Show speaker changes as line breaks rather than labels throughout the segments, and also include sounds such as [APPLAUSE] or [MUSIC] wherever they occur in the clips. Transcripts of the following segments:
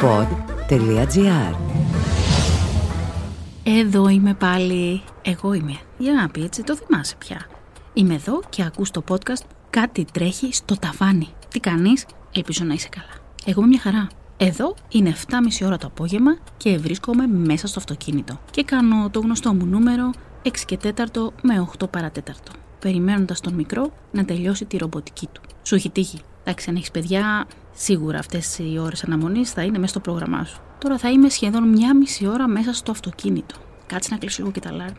pod.gr
Εδώ είμαι πάλι. Εγώ είμαι. Για να πει έτσι, το θυμάσαι πια. Είμαι εδώ και ακούς το podcast Κάτι τρέχει στο ταβάνι. Τι κάνεις; Ελπίζω να είσαι καλά. Εγώ είμαι μια χαρά. Εδώ είναι 7.30 ώρα το απόγευμα και βρίσκομαι μέσα στο αυτοκίνητο. Και κάνω το γνωστό μου νούμερο 6 και 4 με 8 παρατέταρτο. Περιμένοντας τον μικρό να τελειώσει τη ρομποτική του. Σου έχει τύχει; Εντάξει, αν έχεις παιδιά, σίγουρα αυτές οι ώρες αναμονής θα είναι μέσα στο πρόγραμμά σου. Τώρα θα είμαι σχεδόν μία μισή ώρα μέσα στο αυτοκίνητο. Κάτσε να κλείσω λίγο και τα λάρμ.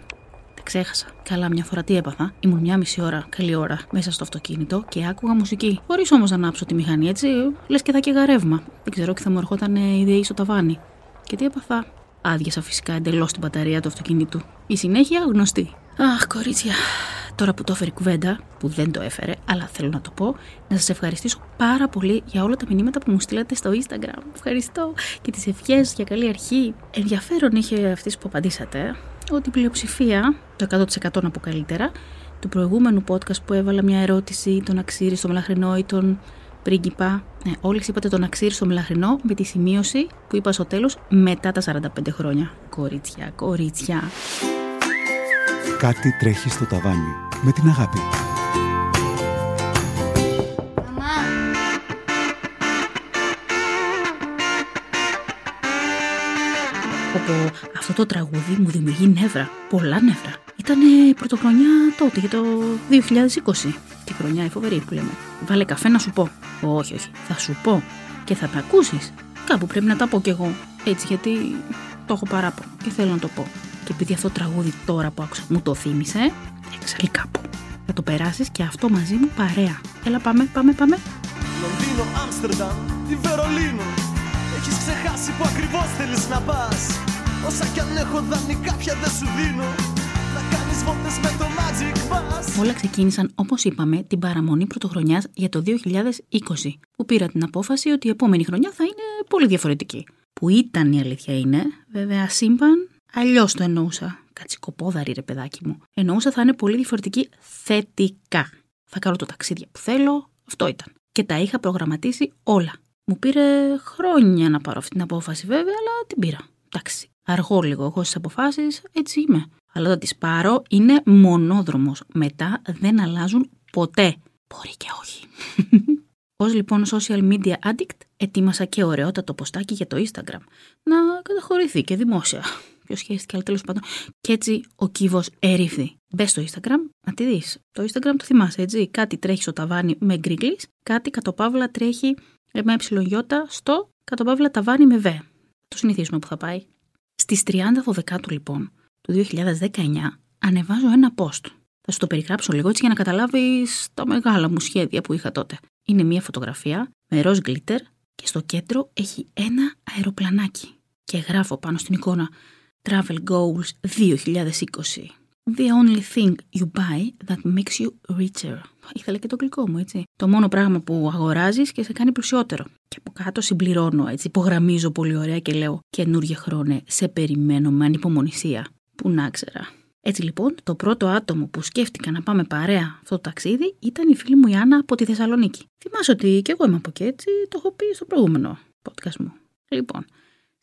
Τα ξέχασα. Καλά, μια φορά τι έπαθα. Ήμουν μια μισή ώρα, καλή ώρα, μέσα στο αυτοκίνητο και άκουγα μουσική. Χωρίς όμως να ανάψω τη μηχανή, έτσι. Λες και θα και ρεύμα. Δεν ξέρω και θα μου ερχόταν η ΔΕΗ στο ταβάνι. Και τι έπαθα. Άδειασα φυσικά εντελώς την μπαταρία του αυτοκίνητου. Η συνέχεια γνωστή. Αχ, κορίτσια, τώρα που το έφερε η κουβέντα, που δεν το έφερε, αλλά θέλω να το πω, να σας ευχαριστήσω πάρα πολύ για όλα τα μηνύματα που μου στείλατε στο Instagram. Ευχαριστώ και τις ευχές για καλή αρχή. Ενδιαφέρον είχε αυτή που απαντήσατε ότι η πλειοψηφία, το 100% να πω καλύτερα, του προηγούμενου podcast που έβαλα μια ερώτηση, τον αξίρι στο μελαχρινό ή τον πρίγκιπα. Ναι, όλες είπατε τον αξίρι στο μελαχρινό με τη σημείωση που είπα στο τέλος μετά τα 45 χρόνια. Κορίτσια, κορίτσια.
Κάτι τρέχει στο ταβάνι με την αγάπη.
Μαμά,
Όπου αυτό το τραγούδι μου δημιουργεί νεύρα, πολλά νεύρα. Ήταν πρωτοχρονιά τότε, για το 2020. Τη χρονιά η φοβερή που λέμε. Βάλε καφέ να σου πω. Όχι, όχι, θα σου πω. Και θα τα ακούσεις. Κάπου πρέπει να τα πω κι εγώ. Έτσι, γιατί το έχω παράπονο και θέλω να το πω. Και επειδή αυτό το τραγούδι τώρα που άκουσα μου το θύμισε, έξαλλη κάπου. Θα το περάσεις και αυτό μαζί μου παρέα. Έλα πάμε, πάμε, πάμε.
Λονδίνο, Άμστερνταμ ή Βερολίνο Έχεις ξεχάσει που ακριβώς θέλεις να πας Όσα κι αν έχω δανεικά πια δεν σου δίνω Να κάνεις βόλτες με το Magic Bus
Όλα ξεκίνησαν, όπως είπαμε, την παραμονή πρωτοχρονιάς για το 2020, που πήρα την απόφαση ότι η επόμενη χρονιά θα είναι πολύ διαφορετική. Που ήταν η αλήθεια είναι, βέβαια, σύμπαν, αλλιώς το εννοούσα. Κατσικοπόδαρη, ρε παιδάκι μου. Εννοούσα θα είναι πολύ διαφορετική θετικά. Θα κάνω το ταξίδια που θέλω, αυτό ήταν. Και τα είχα προγραμματίσει όλα. Μου πήρε χρόνια να πάρω αυτή την απόφαση, βέβαια, αλλά την πήρα. Εντάξει, αργό λίγο εγώ στις αποφάσεις, έτσι είμαι. Αλλά όταν τις πάρω είναι μονόδρομος. Μετά δεν αλλάζουν ποτέ. Μπορεί και όχι. [LAUGHS] Ω λοιπόν social media addict, ετοίμασα και ωραιότατο ποστάκι για το Instagram. Να καταχωρηθεί και δημόσια. Ποιο σχέστηκε, αλλά τέλος πάντων. Και έτσι ο κύβο ερήφθη. Μπες στο Instagram, να τη δεις. Το Instagram το θυμάσαι, έτσι; Κάτι τρέχει στο ταβάνι με γκρίγκλις, κάτι κατοπαύλα τρέχει με ε στο κατοπαύλα ταβάνι με β. Το συνηθίζουμε που θα πάει. Στις 30 Δεκάτου λοιπόν του 2019 ανεβάζω ένα post. Θα σου το περιγράψω λίγο έτσι για να καταλάβεις τα μεγάλα μου σχέδια που είχα τότε. Είναι μια φωτογραφία με ροζ glitter και στο κέντρο έχει ένα αεροπλανάκι. Και γράφω πάνω στην εικόνα Travel Goals 2020. The only thing you buy that makes you richer. Ήθελα και το γλυκό μου, έτσι. Το μόνο πράγμα που αγοράζεις και σε κάνει πλουσιότερο. Και από κάτω συμπληρώνω, έτσι. Υπογραμμίζω πολύ ωραία και λέω καινούργια χρόνια. Σε περιμένω με ανυπομονησία. Που να ξέρα. Έτσι λοιπόν, το πρώτο άτομο που σκέφτηκα να πάμε παρέα αυτό το ταξίδι ήταν η φίλη μου η Άννα από τη Θεσσαλονίκη. Θυμάσαι ότι και εγώ είμαι από εκεί, έτσι. Το έχω πει στο προηγούμενο podcast μου. Λοιπόν,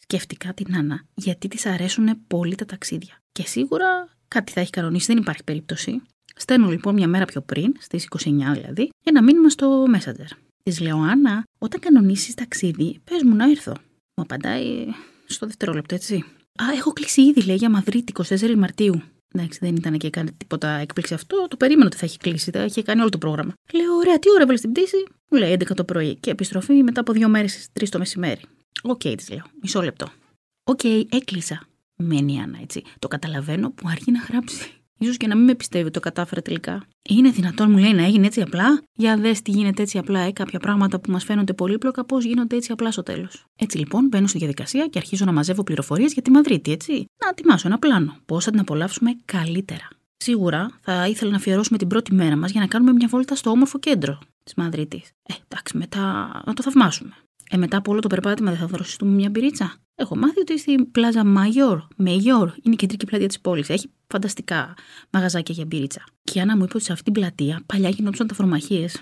σκέφτηκα την Άννα γιατί της αρέσουν πολύ τα ταξίδια. Και σίγουρα κάτι θα έχει κανονίσει, δεν υπάρχει περίπτωση. Στέλνω λοιπόν μια μέρα πιο πριν, στις 29 δηλαδή, για να μείνουμε στο Messenger. Της λέω, Άννα, όταν κανονίσεις ταξίδι, πες μου να έρθω. Μου απαντάει στο δευτερόλεπτο, έτσι. Α, έχω κλείσει ήδη, λέει, για Μαδρίτη 24 Μαρτίου. Εντάξει, δεν ήταν και κάνει τίποτα έκπληξη αυτό. Το περίμενα ότι θα έχει κλείσει, θα είχε κάνει όλο το πρόγραμμα. Λέω, ωραία, τι ώρα βάλει την πτήση; Μου λέει 11 το πρωί και επιστροφή μετά από δύο μέρες στις 3 το μεσημέρι. OK, okay, της λέω, μισό λεπτό. OK, okay, έκλεισα. Μένει η Άννα, έτσι. Το καταλαβαίνω που αργεί να γράψει. Ίσως και να μην με πιστεύει ότι το κατάφερε τελικά. Είναι δυνατόν, μου λέει, να έγινε έτσι απλά; Για δες τι γίνεται έτσι απλά, ε, κάποια πράγματα που μας φαίνονται πολύπλοκα, πώς γίνονται έτσι απλά στο τέλος. Έτσι λοιπόν μπαίνω στη διαδικασία και αρχίζω να μαζεύω πληροφορίες για τη Μαδρίτη, έτσι. Να ετοιμάσω ένα πλάνο. Πώς θα την απολαύσουμε καλύτερα. Σίγουρα θα ήθελα να αφιερώσουμε την πρώτη μέρα μας για να κάνουμε μια βόλτα στο όμορφο κέντρο της Μαδρίτης. Ε, εντάξει, μετά να το θαυμάσουμε. Ε, μετά από όλο το περπάτημα δεν θα δροσιστούμε μια μπυρίτσα. Έχω μάθει ότι στην πλάζα Μαγιόρ, Μεγιόρ, είναι η κεντρική πλατεία της πόλης. Έχει φανταστικά μαγαζάκια για μπύριτσα. Και η Άννα μου είπε ότι σε αυτήν την πλατεία παλιά γινόντουσαν τα φορμαχίες.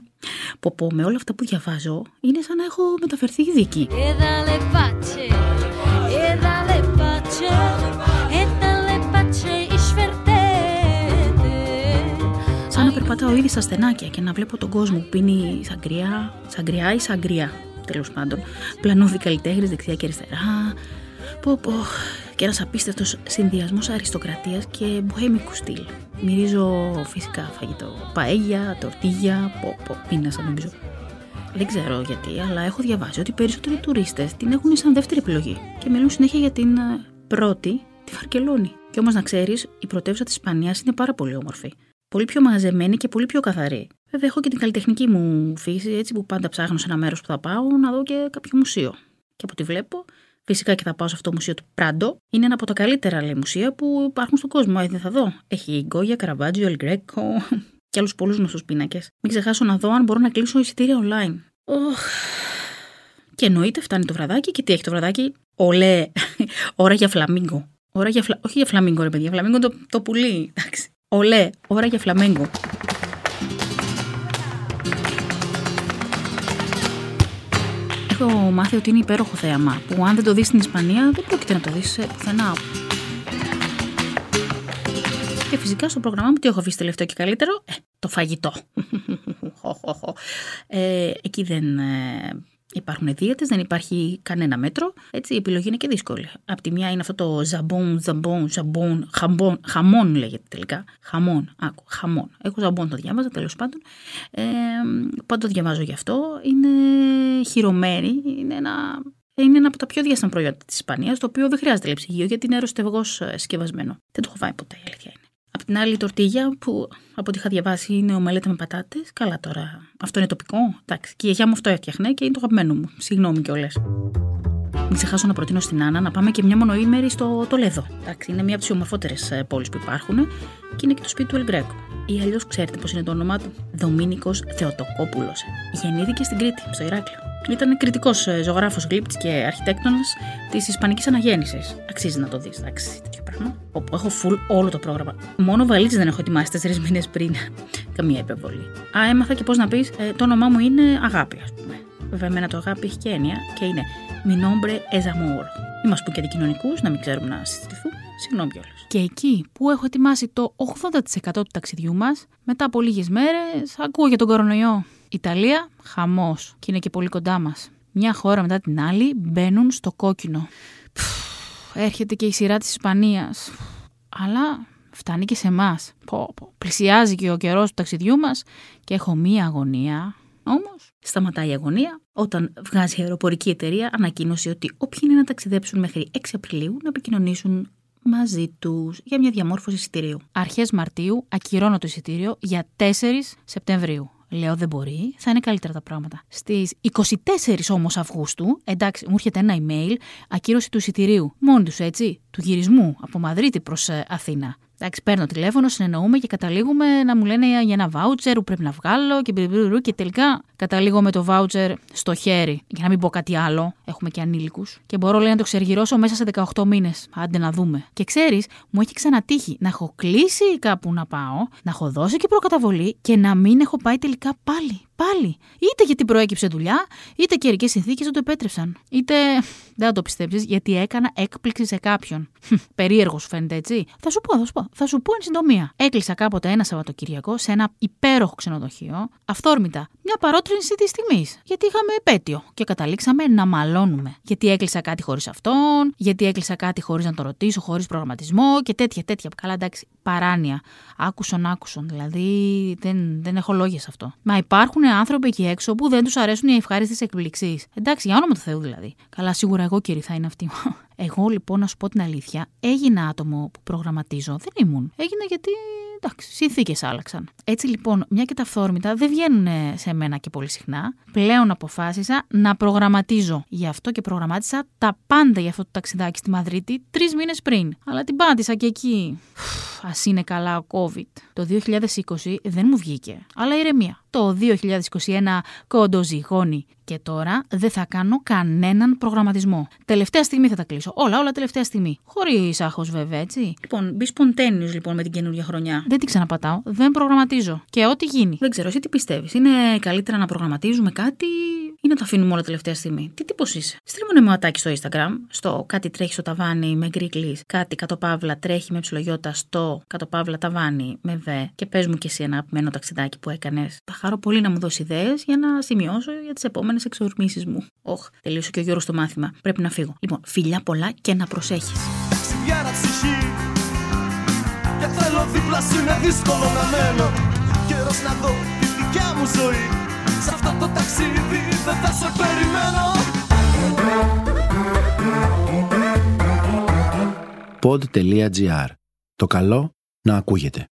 [LAUGHS] πω πω, με όλα αυτά που διαβάζω, είναι σαν να έχω μεταφερθεί ήδη εκεί. Σαν να περπατάω ήδη στα στενάκια και να βλέπω τον κόσμο που πίνει σαγκριά, σαγκριά ή σαγκριά, τέλος πάντων. Πλανούδι καλλιτέχνε δεξιά και αριστερά. Πω πω. Και ένας απίστευτος συνδυασμός αριστοκρατίας και μποέμικου στυλ. Μυρίζω φυσικά φαγητό. Παέγια, τορτίγια, πω πω, πίνασα νομίζω. Δεν ξέρω γιατί, αλλά έχω διαβάσει ότι οι περισσότεροι τουρίστες την έχουν σαν δεύτερη επιλογή και μιλούν συνέχεια για την ε, πρώτη, τη Βαρκελόνη. Και όμως να ξέρεις, η πρωτεύουσα της Ισπανίας είναι πάρα πολύ όμορφη. Πολύ πιο μαζεμένη και πολύ πιο καθαρή. Βέβαια, έχω και την καλλιτεχνική μου φύση, έτσι που πάντα ψάχνω σε ένα μέρος που θα πάω να δω και κάποιο μουσείο. Και από ό,τι βλέπω, φυσικά και θα πάω σε αυτό το μουσείο του Πράντο. Είναι ένα από τα καλύτερα λέει, μουσεία που υπάρχουν στον κόσμο. Ε, δεν θα δω. Έχει Γκόγια, Καραβάτζιο, Ελγκρέκο και άλλους πολλούς γνωστούς πίνακες. Μην ξεχάσω να δω αν μπορώ να κλείσω εισιτήρια online. Oh. Και εννοείται φτάνει το βραδάκι και τι έχει το βραδάκι; Ολέ, [LAUGHS] ώρα για φλαμίγκο. Ώρα για φλα... Όχι για φλαμίγκο, ρε παιδιά. Φλαμίγκο το, το πουλί. Εντάξει. Ολέ, ώρα για φλαμίγκο. Μάθει ότι είναι υπέροχο θέαμα που αν δεν το δεις στην Ισπανία δεν πρόκειται να το δεις πουθενά. Και φυσικά στο πρόγραμμά μου τι έχω αφήσει τελευταίο και καλύτερο, ε, το φαγητό. [LAUGHS] ε, εκεί δεν ε, Υπάρχουν δίαιτες, δεν υπάρχει κανένα μέτρο. Έτσι, η επιλογή είναι και δύσκολη. Απ' τη μια είναι αυτό το ζαμπόν, ζαμπόν, ζαμπόν, χαμπόν, χαμόν λέγεται τελικά. Χαμόν, άκου, χαμόν. Εγώ ζαμπόν το διάβαζα τέλος πάντων. Ε, πάντα το διαβάζω γι' αυτό. Είναι χειρομένη, είναι ένα είναι ένα από τα πιο διάσημα προϊόντα της Ισπανίας, το οποίο δεν χρειάζεται λεψιγείο γιατί είναι αεροστευγό ε, συσκευασμένο. Δεν το έχω φάει ποτέ, η αλήθεια είναι. Απ' την άλλη, η τορτίγια που από ό,τι είχα διαβάσει είναι ομελέτα με πατάτες. Καλά τώρα. Αυτό είναι τοπικό. Εντάξει. Και η γιαγιά μου αυτό έφτιαχνε και είναι το αγαπημένο μου. Συγγνώμη κιόλας. Μην ξεχάσω να προτείνω στην Άννα να πάμε και μια μονοήμερη στο Τολέδο. Εντάξει, είναι μια από τις ομορφότερες πόλεις που υπάρχουν και είναι και το σπίτι του Ελγκρέκο. Ή αλλιώς ξέρετε πώς είναι το όνομά του. Δομήνικος Θεοτοκόπουλος. Γεννήθηκε στην Κρήτη, στο Ηράκλειο. Ήταν κριτικός ε, ζωγράφος γλύπτης και αρχιτέκτονας της Ισπανικής Αναγέννησης. Αξίζει να το δεις, εντάξει, τέτοιο πράγμα. Όπου έχω full όλο το πρόγραμμα. Μόνο βαλίτσε δεν έχω ετοιμάσει τέσσερι μήνες πριν. [LAUGHS] Καμία υπερβολή. Α, έμαθα και πώς να πεις, ε, το όνομά μου είναι Αγάπη, ας πούμε. Βέβαια, εμένα το αγάπη έχει και έννοια και είναι Mi nombre es amor. Μην μας πούν και αντικοινωνικούς, να μην ξέρουμε να συστηθούμε. Συγγνώμη κιόλας. Και εκεί που έχω ετοιμάσει το 80% του ταξιδιού μας, μετά από λίγες μέρες, ακούω για τον κορονοϊό. Ιταλία, χαμός. Και είναι και πολύ κοντά μας. Μια χώρα μετά την άλλη μπαίνουν στο κόκκινο. έρχεται και η σειρά της Ισπανίας. Αλλά φτάνει και σε εμάς. Πλησιάζει και ο καιρός του ταξιδιού μας και έχω μία αγωνία. Όμως, σταματάει η αγωνία όταν βγάζει η αεροπορική εταιρεία ανακοίνωση ότι όποιοι είναι να ταξιδέψουν μέχρι 6 Απριλίου να επικοινωνήσουν μαζί τους για μια διαμόρφωση εισιτηρίου. Αρχές Μαρτίου ακυρώνω το εισιτήριο για 4 Σεπτεμβρίου. Λέω δεν μπορεί, θα είναι καλύτερα τα πράγματα. Στις 24 όμως Αυγούστου, εντάξει, μου έρχεται ένα email, ακύρωση του εισιτηρίου. Μόνοι τους έτσι, του γυρισμού από Μαδρίτη προς ε, Αθήνα. Εντάξει, παίρνω τηλέφωνο, συνεννοούμε και καταλήγουμε να μου λένε για ένα βάουτσερ που πρέπει να βγάλω και και τελικά καταλήγω με το βάουτσερ στο χέρι. Για να μην πω κάτι άλλο, έχουμε και ανήλικους. Και μπορώ λέει να το ξεργυρώσω μέσα σε 18 μήνες. Άντε να δούμε. Και ξέρεις, μου έχει ξανατύχει να έχω κλείσει κάπου να πάω, να έχω δώσει και προκαταβολή και να μην έχω πάει τελικά πάλι. Πάλι. Είτε γιατί προέκυψε δουλειά, είτε καιρικές συνθήκες δεν το επέτρεψαν. Είτε δεν θα το πιστέψεις, γιατί έκανα έκπληξη σε κάποιον. Περίεργος σου φαίνεται έτσι. Θα σου πω, θα σου πω. Θα σου πω εν συντομία. Έκλεισα κάποτε ένα Σαββατοκυριακό σε ένα υπέροχο ξενοδοχείο, αυθόρμητα, μια παρότρινση της τιμής. Γιατί είχαμε επέτειο και καταλήξαμε να μαλώνουμε. Γιατί έκλεισα κάτι χωρίς αυτόν, γιατί έκλεισα κάτι χωρίς να το ρωτήσω, χωρίς προγραμματισμό και τέτοια τέτοια. Καλά, εντάξει, παράνοια. Άκουσον, άκουσον. Δηλαδή δεν, δεν έχω λόγια σε αυτό. Μα υπάρχουν άνθρωποι εκεί έξω που δεν τους αρέσουν οι ευχάριστες εκπληξίες. Εντάξει, για όνομα του Θεού δηλαδή. Καλά, σίγουρα εγώ κύριε θα είναι αυτή. [LAUGHS] Εγώ λοιπόν, να σου πω την αλήθεια, έγινα άτομο που προγραμματίζω. Δεν ήμουν. Έγινα γιατί εντάξει, συνθήκες άλλαξαν. Έτσι λοιπόν, μια και τα αυθόρμητα δεν βγαίνουν σε μένα και πολύ συχνά. Πλέον αποφάσισα να προγραμματίζω. Γι' αυτό και προγραμμάτισα τα πάντα για αυτό το ταξιδάκι στη Μαδρίτη τρεις μήνες πριν. Αλλά την πάτησα και εκεί. Α είναι καλά ο COVID. Το 2020 δεν μου βγήκε. Αλλά ηρεμία. Το 2021 κοντοζυγώνει. Και τώρα δεν θα κάνω κανέναν προγραμματισμό. Τελευταία στιγμή θα τα κλείσω. Όλα, όλα τελευταία στιγμή. Χωρίς άγχος, βέβαια, έτσι. Λοιπόν, μπεις σποντένιος λοιπόν με την καινούργια χρονιά. Δεν την ξαναπατάω. Δεν προγραμματίζω. Και ό,τι γίνει. Δεν ξέρω, εσύ τι πιστεύεις. Είναι καλύτερα να προγραμματίζουμε κάτι ή να το αφήνουμε όλα τελευταία στιγμή; Τι τύπος είσαι; Στρίμωνε με ατάκι στο Instagram, στο κάτι τρέχει στο ταβάνι με γκρίκλις, κάτι κατ' παύλα τρέχει με ψιλογιώτα στο κατ' παύλα ταβάνι με βε και πες μου κι εσύ ένα αγαπημένο ταξιδάκι που έκανες. Θα χαρώ πολύ να μου δώσει ιδέες για να σημειώσω για τις επόμενες εξορμήσεις μου. Όχ, τελείωσε και ο Γιώργος το μάθημα. Πρέπει να φύγω. Λοιπόν, φιλιά πολλά και να προσέχεις. Και θέλω δίπλα σου είναι δύσκολο να μένω Καιρός να δω τη δικιά μου ζωή σε αυτό το ταξίδι δεν θα σε περιμένω
Pod.gr. Το καλό να ακούγεται.